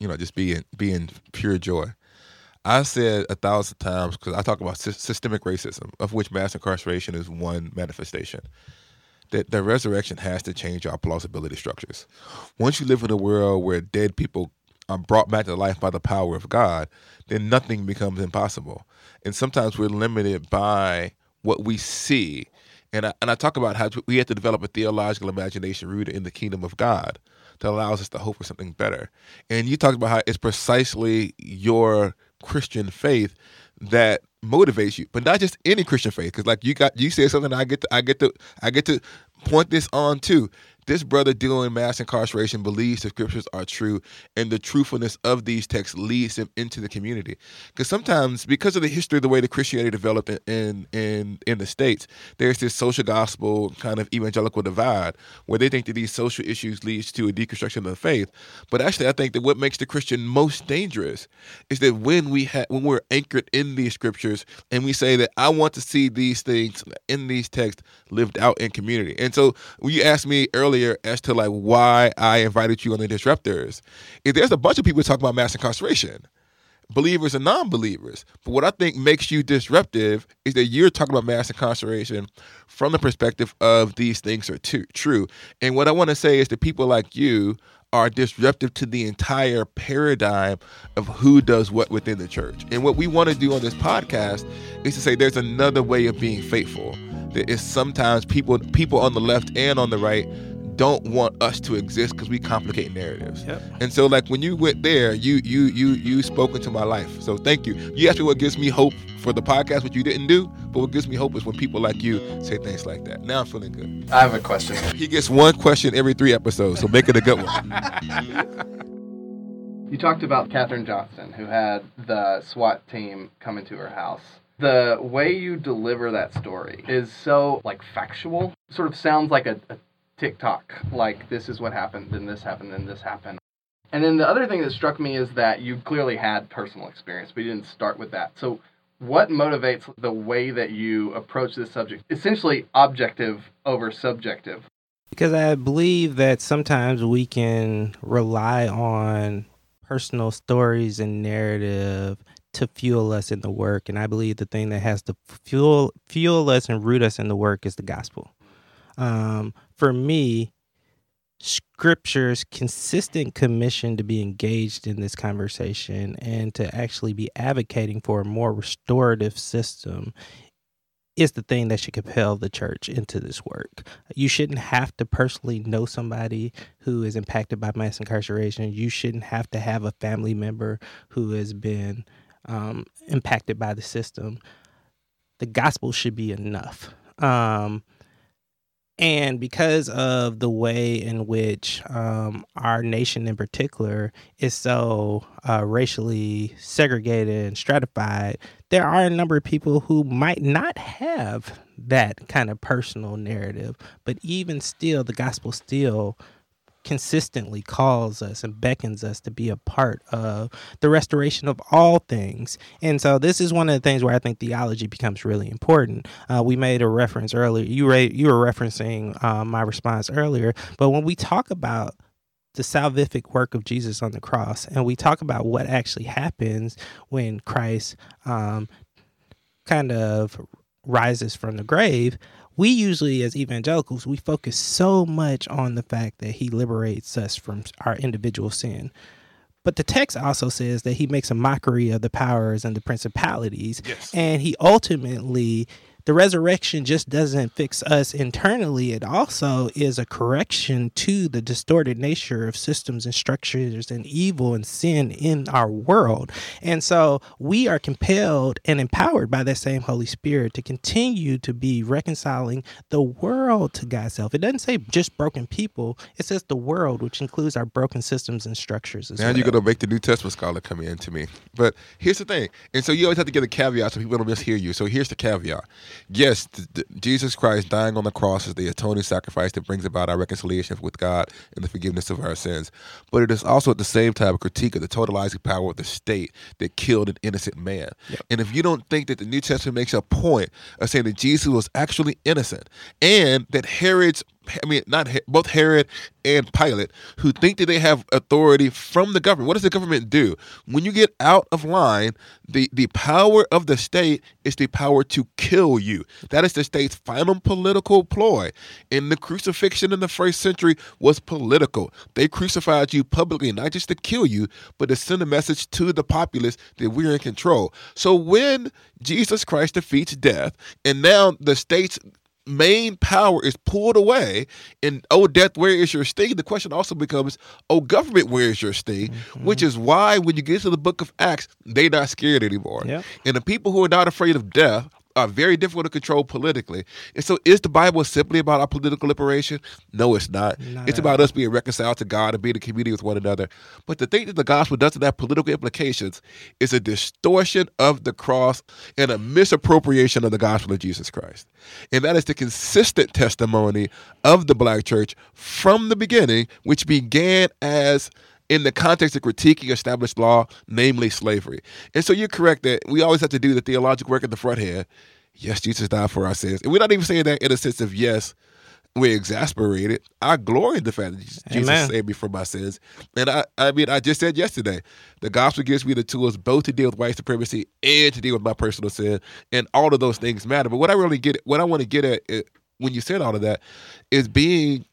you know, just be in, be in pure joy. I said a thousand times because I talk about sy- systemic racism, of which mass incarceration is one manifestation. That the resurrection has to change our plausibility structures. Once you live in a world where dead people are brought back to life by the power of God, then nothing becomes impossible. And sometimes we're limited by what we see. And I, and I talk about how we have to develop a theological imagination rooted in the kingdom of God that allows us to hope for something better. And you talked about how it's precisely your Christian faith that motivates you, but not just any Christian faith. Because like you got, you said something. I get to, I get to, I get to point this on too. This brother dealing in mass incarceration believes the scriptures are true, and the truthfulness of these texts leads him into the community. Because sometimes, because of the history of the way the Christianity developed in in in the states, there's this social gospel kind of evangelical divide where they think that these social issues leads to a deconstruction of the faith. But actually, I think that what makes the Christian most dangerous is that when we ha- when we're anchored in these scriptures and we say that I want to see these things in these texts lived out in community. And so, when you asked me earlier earlier as to like why I invited you on the disruptors. If there's a bunch of people talking about mass incarceration, believers and non-believers. But what I think makes you disruptive is that you're talking about mass incarceration from the perspective of these things are too, true. And what I want to say is that people like you are disruptive to the entire paradigm of who does what within the church. And what we want to do on this podcast is to say there's another way of being faithful. That is sometimes people people on the left and on the right don't want us to exist because we complicate narratives. Yep. And so, like when you went there, you you you you spoke into my life. So thank you. You asked me what gives me hope for the podcast, which you didn't do, but what gives me hope is when people like you say things like that. Now I'm feeling good. I have a question. He gets one question every three episodes, so make it a good one. *laughs* You talked about Kathryn Johnston, who had the SWAT team come into her house. The way you deliver that story is so like factual. Sort of sounds like a, a TikTok. Like this is what happened, then this happened, then this happened. And then the other thing that struck me is that you clearly had personal experience, but you didn't start with that. So what motivates the way that you approach this subject? Essentially objective over subjective. Because I believe that sometimes we can rely on personal stories and narrative to fuel us in the work. And I believe the thing that has to fuel fuel us and root us in the work is the gospel. Um, for me, scripture's consistent commission to be engaged in this conversation and to actually be advocating for a more restorative system is the thing that should compel the church into this work. You shouldn't have to personally know somebody who is impacted by mass incarceration. You shouldn't have to have a family member who has been um, impacted by the system. The gospel should be enough. Um, and because of the way in which um, our nation in particular is so uh, racially segregated and stratified, there are a number of people who might not have that kind of personal narrative. But even still, the gospel still consistently calls us and beckons us to be a part of the restoration of all things. And so this is one of the things where I think theology becomes really important. Uh, we made a reference earlier. You ra- you were referencing uh, my response earlier, but when we talk about the salvific work of Jesus on the cross, and we talk about what actually happens when Christ um, kind of rises from the grave, we usually as evangelicals we focus so much on the fact that he liberates us from our individual sin but the text also says that he makes a mockery of the powers and the principalities Yes. and he ultimately the resurrection just doesn't fix us internally it also is a correction to the distorted nature of systems and structures and evil and sin in our world and so we are compelled and empowered by that same holy spirit to continue to be reconciling the world to god's self it doesn't say just broken people it says the world which includes our broken systems and structures as Now well. you're gonna make the New Testament scholar come in to me. But here's the thing, and so you always have to get a caveat so people don't mishear you. So here's the caveat: yes, th- th- Jesus Christ dying on the cross is the atoning sacrifice that brings about our reconciliation with God and the forgiveness of our sins. But it is also at the same time a critique of the totalizing power of the state that killed an innocent man. And if you don't think that the New Testament makes a point of saying that Jesus was actually innocent and that Herod's I mean, not both Herod and Pilate, who think that they have authority from the government. What does the government do? When you get out of line, the, the power of the state is the power to kill you. That is the state's final political ploy. And the crucifixion in the first century was political. They crucified you publicly, not just to kill you, but to send a message to the populace that we're in control. So when Jesus Christ defeats death, and now the state's main power is pulled away and oh death where is your sting? The question also becomes oh government where is your sting? Which mm-hmm. is why when you get to the book of acts they're not scared anymore. Yep. and the people who are not afraid of death are very difficult to control politically. And so is the Bible simply about our political liberation? No, it's not. Not it's about us being reconciled to God and being in community with one another. But the thing that the gospel doesn't have political implications is a distortion of the cross and a misappropriation of the gospel of Jesus Christ. And that is the consistent testimony of the black church from the beginning, which began as in the context of critiquing established law, namely slavery. And so you're correct that we always have to do the theological work at the front here. Yes, Jesus died for our sins. And we're not even saying that in a sense of yes, we're exasperated. I glory in the fact that Jesus Amen. saved me from my sins. And I, I mean, I just said yesterday, the gospel gives me the tools both to deal with white supremacy and to deal with my personal sin. And all of those things matter. But what I really get, what I want to get at eh, when you said all of that is being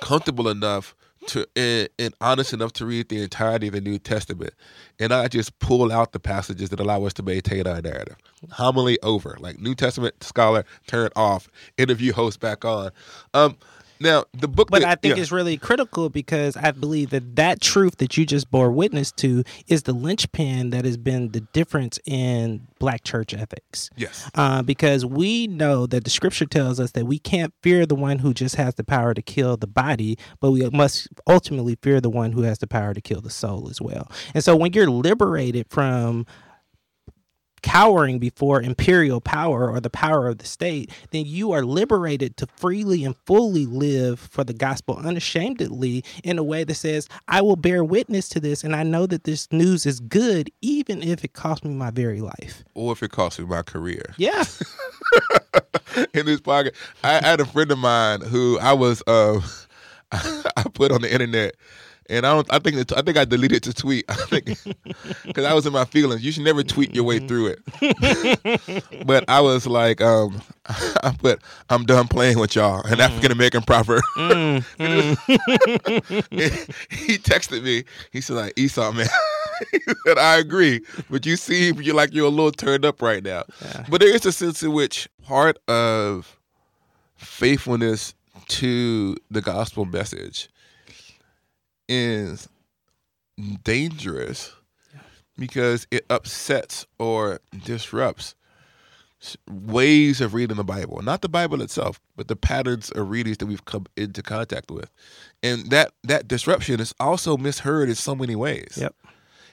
comfortable enough to and, and honest enough to read the entirety of the New Testament, and not just pull out the passages that allow us to maintain our narrative. Homily over, like New Testament scholar, turn off. Interview host back on. Um, now the book, But that- I think yeah. it's really critical because I believe that that truth that you just bore witness to is the linchpin that has been the difference in black church ethics. yes, Uh, because we know that the scripture tells us that we can't fear the one who just has the power to kill the body, but we must ultimately fear the one who has the power to kill the soul as well. And so when you're liberated from cowering before imperial power or the power of the state, then you are liberated to freely and fully live for the gospel unashamedly in a way that says, I will bear witness to this and I know that this news is good even if it costs me my very life. or if it costs me my career. Yeah. *laughs* in this pocket. I, I had a friend of mine who I was uh, *laughs* I put on the internet, and I don't. I think that, I think I deleted the tweet. *laughs* I think *laughs* because I was in my feelings. You should never tweet your way mm-hmm. through it. *laughs* but I was like, um, I put, I'm done playing with y'all. An mm. African American proverb. Mm-hmm. he texted me. He said, like Esau, man. he said, I agree, but you seem you like you're a little turned up right now. But there is a sense in which part of faithfulness to the gospel message is dangerous because it upsets or disrupts ways of reading the Bible, not the Bible itself, but the patterns of readings that we've come into contact with, and that that disruption is also misheard in so many ways. Yep.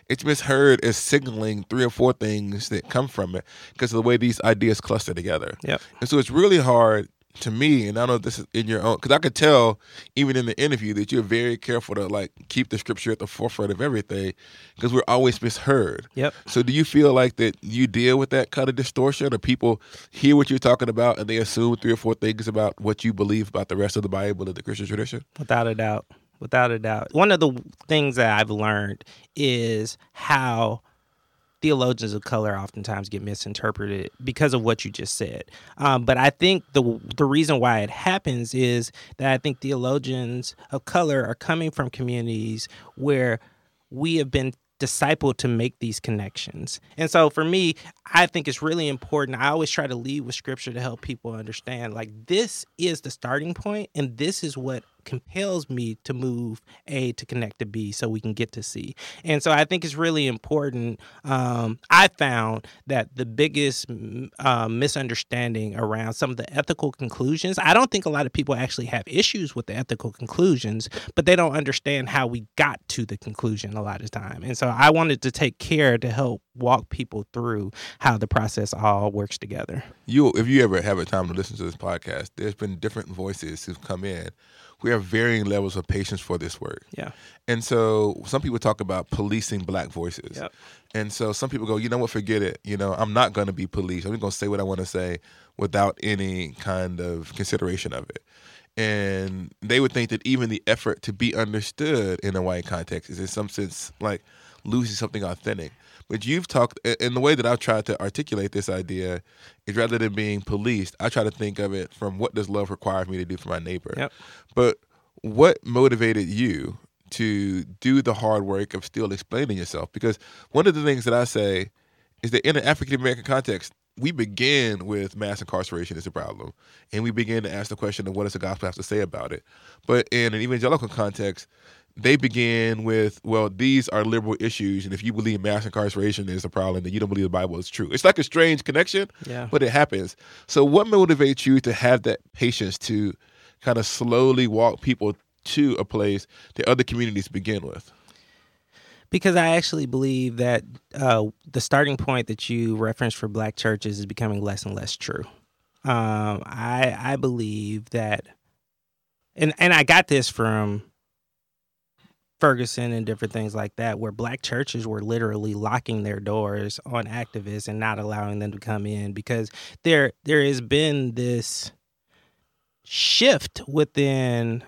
It's misheard as signaling three or four things that come from it because of the way these ideas cluster together. Yep. And so it's really hard to me, and I don't know if this is in your own, because I could tell even in the interview that you're very careful to like keep the scripture at the forefront of everything because we're always misheard. Yep. So do you feel like that you deal with that kind of distortion, or people hear what you're talking about and they assume three or four things about what you believe about the rest of the Bible and the Christian tradition? Without a doubt. Without a doubt. One of the things that I've learned is how theologians of color oftentimes get misinterpreted because of what you just said. Um, but I think the the reason why it happens is that I think theologians of color are coming from communities where we have been discipled to make these connections. And so for me, I think it's really important. I always try to lead with scripture to help people understand like this is the starting point and this is what compels me to move A to connect to B so we can get to C. And so I think it's really important. Um, I found that the biggest uh, misunderstanding around some of the ethical conclusions, I don't think a lot of people actually have issues with the ethical conclusions, but they don't understand how we got to the conclusion a lot of time. And so I wanted to take care to help walk people through how the process all works together. You, if you ever have a time to listen to this podcast, there's been different voices who've come in. We have varying levels of patience for this work. Yeah. And so some people talk about policing black voices. Yep. And so some people go, you know what, forget it. You know, I'm not going to be policed. I'm going to say what I want to say without any kind of consideration of it. And they would think that even the effort to be understood in a white context is in some sense like losing something authentic. But you've talked in the way that I've tried to articulate this idea is rather than being policed, I try to think of it from what does love require me to do for my neighbor. Yep. But what motivated you to do the hard work of still explaining yourself? Because one of the things that I say is that in an African American context, we begin with mass incarceration as a problem, and we begin to ask the question of what does the gospel have to say about it. But in an evangelical context, they begin with, well, these are liberal issues, and if you believe mass incarceration is a problem, then you don't believe the Bible is true. It's like a strange connection, Yeah. but it happens. So, what motivates you to have that patience to kind of slowly walk people to a place that other communities begin with? because I actually believe that uh, the starting point that you referenced for black churches is becoming less and less true. Um, I I believe that, and and I got this from Ferguson and different things like that, where black churches were literally locking their doors on activists and not allowing them to come in because there there has been this shift within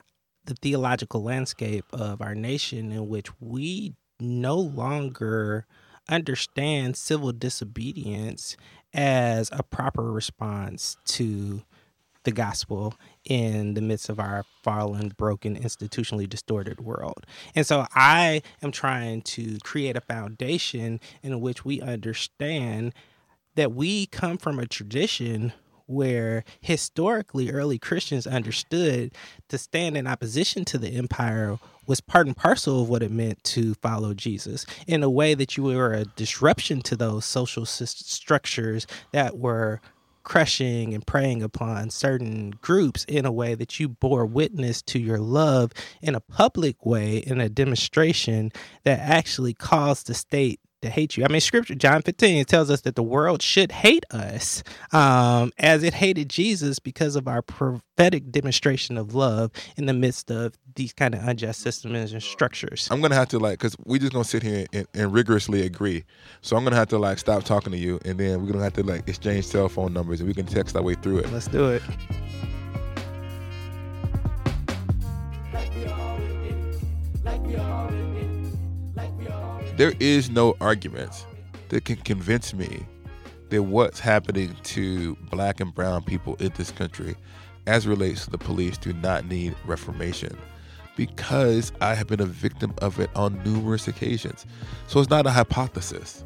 the theological landscape of our nation in which we no longer understand civil disobedience as a proper response to the gospel in the midst of our fallen, broken, institutionally distorted world. And so I am trying to create a foundation in which we understand that we come from a tradition where historically early Christians understood to stand in opposition to the empire was part and parcel of what it meant to follow Jesus in a way that you were a disruption to those social structures that were crushing and preying upon certain groups in a way that you bore witness to your love in a public way in a demonstration that actually caused the state to hate you. I mean, scripture, John 15 tells us that the world should hate us um, as it hated Jesus because of our prophetic demonstration of love in the midst of these kind of unjust systems and structures. I'm gonna have to like, cause we just gonna sit here and, and rigorously agree. So I'm gonna have to like stop talking to you, and then we're gonna have to like exchange cell phone numbers, and we can text our way through it. Let's do it. There is no argument that can convince me that what's happening to black and brown people in this country as relates to the police do not need reformation because I have been a victim of it on numerous occasions. So it's not a hypothesis.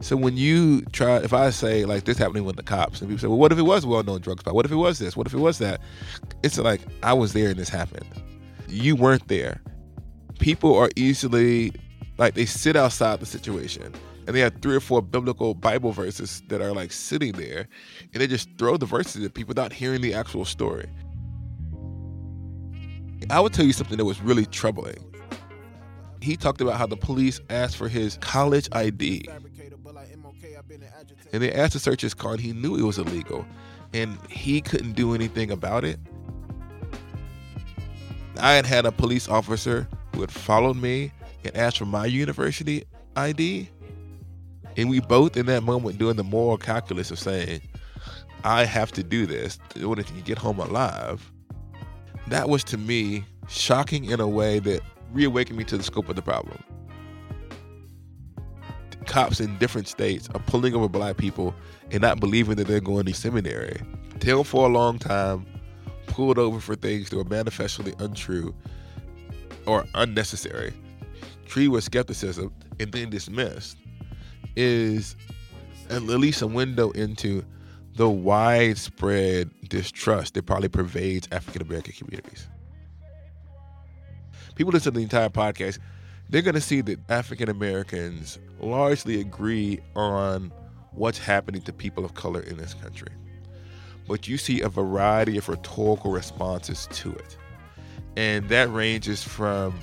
So when you try, if I say like this happening with the cops, and people say, well, what if it was a well-known drug spot? What if it was this? What if it was that? It's like I was there and this happened. You weren't there. People are easily like they sit outside the situation and they have three or four biblical Bible verses that are like sitting there, and they just throw the verses at people without hearing the actual story. I would tell you something that was really troubling. He talked about how the police asked for his college ID, and they asked to search his car, and he knew it was illegal, and he couldn't do anything about it. I had had a police officer who had followed me and asked for my university ID. And we both in that moment doing the moral calculus of saying, I have to do this in order to get home alive. That was to me shocking in a way that reawakened me to the scope of the problem. Cops in different states are pulling over black people and not believing that they're going to seminary. Tailed for a long time, pulled over for things that were manifestly untrue or unnecessary, treated with skepticism, and then dismissed is at least a window into the widespread distrust that probably pervades African American communities. People listen to the entire podcast, they're going to see that African Americans largely agree on what's happening to people of color in this country. But you see a variety of rhetorical responses to it. And that ranges from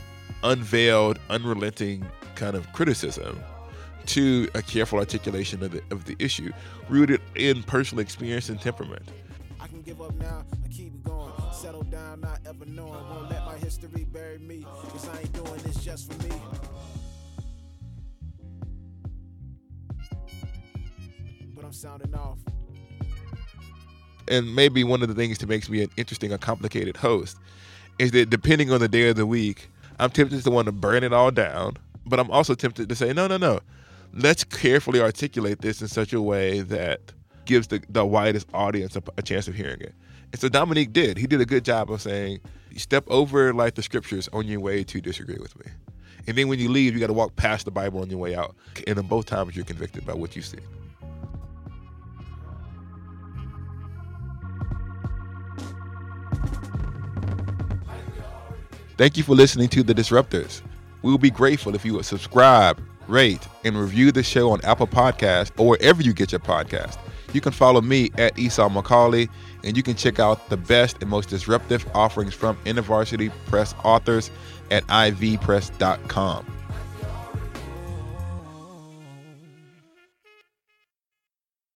unveiled, unrelenting kind of criticism to a careful articulation of the, of the issue, rooted in personal experience and temperament. I can give up now and keep going. Settle down, not ever knowing. Won't let my history bury me. Cause I ain't doing this just for me. But I'm sounding off. and maybe one of the things that makes me an interesting or complicated host is that depending on the day of the week, I'm tempted to want to burn it all down, but I'm also tempted to say, no, no, no. Let's carefully articulate this in such a way that gives the, the widest audience a, a chance of hearing it. And so Dominique did. He did a good job of saying, step over like the scriptures on your way to disagree with me. And then when you leave, you got to walk past the Bible on your way out. And in both times, you're convicted by what you see. Thank you for listening to The Disruptors. We will be grateful if you would subscribe, rate, and review the show on Apple Podcasts or wherever you get your podcast. You can follow me at Esau McCaulley, and you can check out the best and most disruptive offerings from InterVarsity Press authors at ivpress.com.